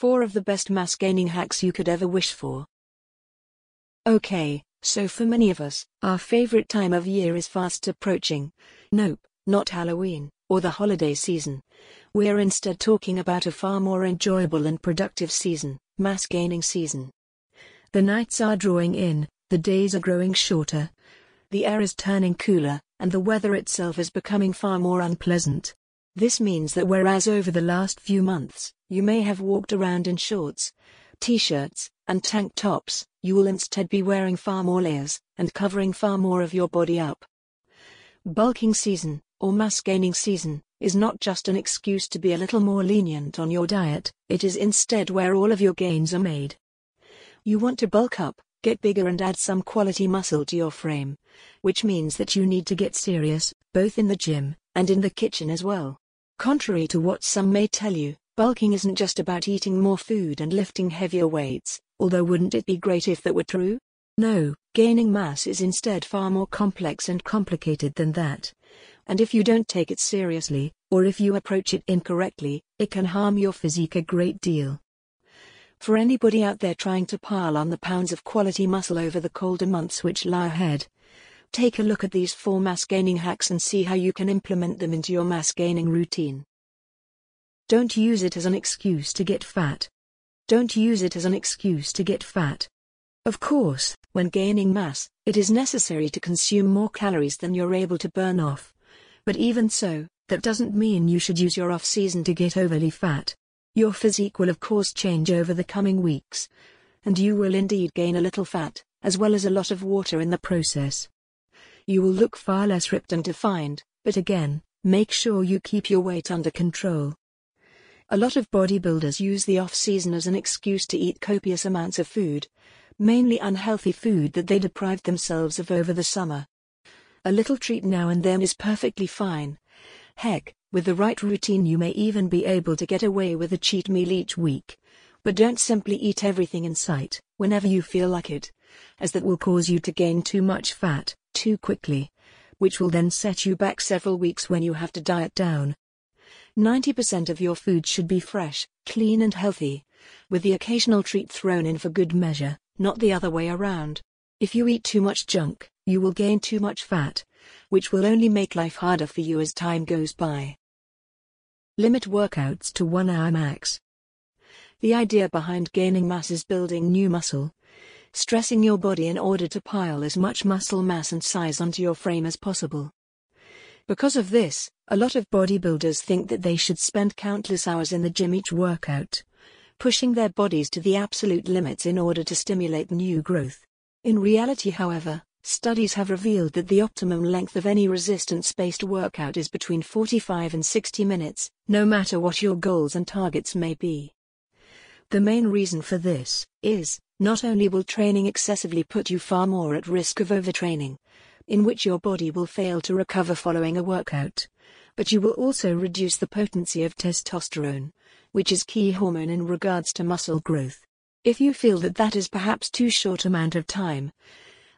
4 of the best mass gaining hacks you could ever wish for. Okay, so for many of us, our favorite time of year is fast approaching. Nope, not Halloween, or the holiday season. We're instead talking about a far more enjoyable and productive season, mass gaining season. The nights are drawing in, the days are growing shorter, the air is turning cooler, and the weather itself is becoming far more unpleasant. This means that whereas over the last few months, you may have walked around in shorts, t-shirts, and tank tops, you will instead be wearing far more layers, and covering far more of your body up. Bulking season, or mass gaining season, is not just an excuse to be a little more lenient on your diet, it is instead where all of your gains are made. You want to bulk up, get bigger and add some quality muscle to your frame, which means that you need to get serious, both in the gym, and in the kitchen as well. Contrary to what some may tell you, bulking isn't just about eating more food and lifting heavier weights, although wouldn't it be great if that were true? No, gaining mass is instead far more complex and complicated than that. And if you don't take it seriously, or if you approach it incorrectly, it can harm your physique a great deal. For anybody out there trying to pile on the pounds of quality muscle over the colder months which lie ahead, Take a look at these four mass gaining hacks and see how you can implement them into your mass gaining routine. Don't use it as an excuse to get fat. Don't use it as an excuse to get fat. Of course, when gaining mass, it is necessary to consume more calories than you're able to burn off. But even so, that doesn't mean you should use your off season to get overly fat. Your physique will of course change over the coming weeks. And you will indeed gain a little fat, as well as a lot of water in the process you will look far less ripped and defined, but again, make sure you keep your weight under control. A lot of bodybuilders use the off-season as an excuse to eat copious amounts of food, mainly unhealthy food that they deprived themselves of over the summer. A little treat now and then is perfectly fine. Heck, with the right routine you may even be able to get away with a cheat meal each week. But don't simply eat everything in sight, whenever you feel like it, as that will cause you to gain too much fat too quickly, which will then set you back several weeks when you have to diet down. 90% of your food should be fresh, clean and healthy, with the occasional treat thrown in for good measure, not the other way around. If you eat too much junk, you will gain too much fat, which will only make life harder for you as time goes by. Limit workouts to 1 hour max. The idea behind gaining mass is building new muscle, stressing your body in order to pile as much muscle mass and size onto your frame as possible. Because of this, a lot of bodybuilders think that they should spend countless hours in the gym each workout, pushing their bodies to the absolute limits in order to stimulate new growth. In reality, however, studies have revealed that the optimum length of any resistance based workout is between 45 and 60 minutes, no matter what your goals and targets may be. The main reason for this is not only will training excessively put you far more at risk of overtraining, in which your body will fail to recover following a workout, but you will also reduce the potency of testosterone, which is key hormone in regards to muscle growth. If you feel that that is perhaps too short amount of time,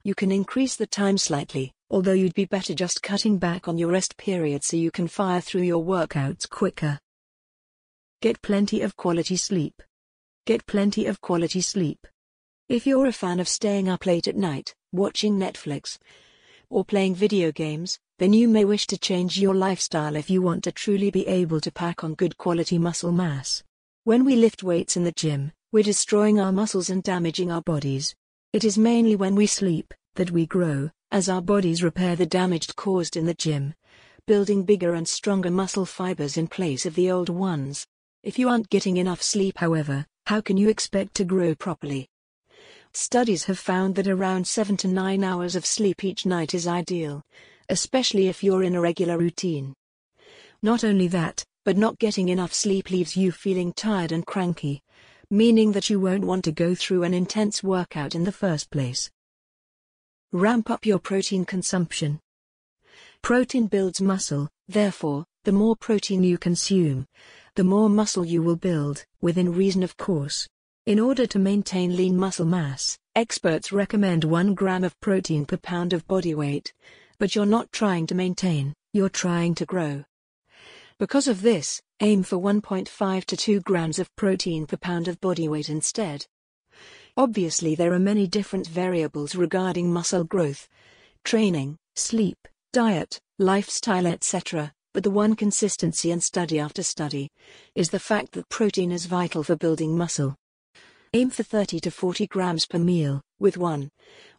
you can increase the time slightly, although you'd be better just cutting back on your rest period so you can fire through your workouts quicker. Get plenty of quality sleep. Get plenty of quality sleep. If you're a fan of staying up late at night, watching Netflix, or playing video games, then you may wish to change your lifestyle if you want to truly be able to pack on good quality muscle mass. When we lift weights in the gym, we're destroying our muscles and damaging our bodies. It is mainly when we sleep that we grow, as our bodies repair the damage caused in the gym, building bigger and stronger muscle fibers in place of the old ones. If you aren't getting enough sleep, however, how can you expect to grow properly? Studies have found that around 7 to 9 hours of sleep each night is ideal, especially if you're in a regular routine. Not only that, but not getting enough sleep leaves you feeling tired and cranky, meaning that you won't want to go through an intense workout in the first place. Ramp up your protein consumption. Protein builds muscle, therefore, the more protein you consume, the more muscle you will build, within reason of course. In order to maintain lean muscle mass, experts recommend 1 gram of protein per pound of body weight. But you're not trying to maintain, you're trying to grow. Because of this, Aim for 1.5 to 2 grams of protein per pound of body weight instead. Obviously, there are many different variables regarding muscle growth, training, sleep, diet, lifestyle, etc., but the one consistency in study after study is the fact that protein is vital for building muscle. Aim for 30 to 40 grams per meal, with one,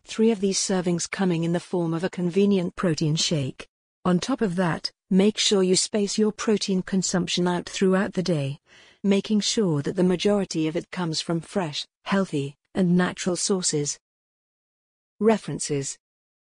three of these servings coming in the form of a convenient protein shake. On top of that, make sure you space your protein consumption out throughout the day, making sure that the majority of it comes from fresh, healthy, and natural sources. References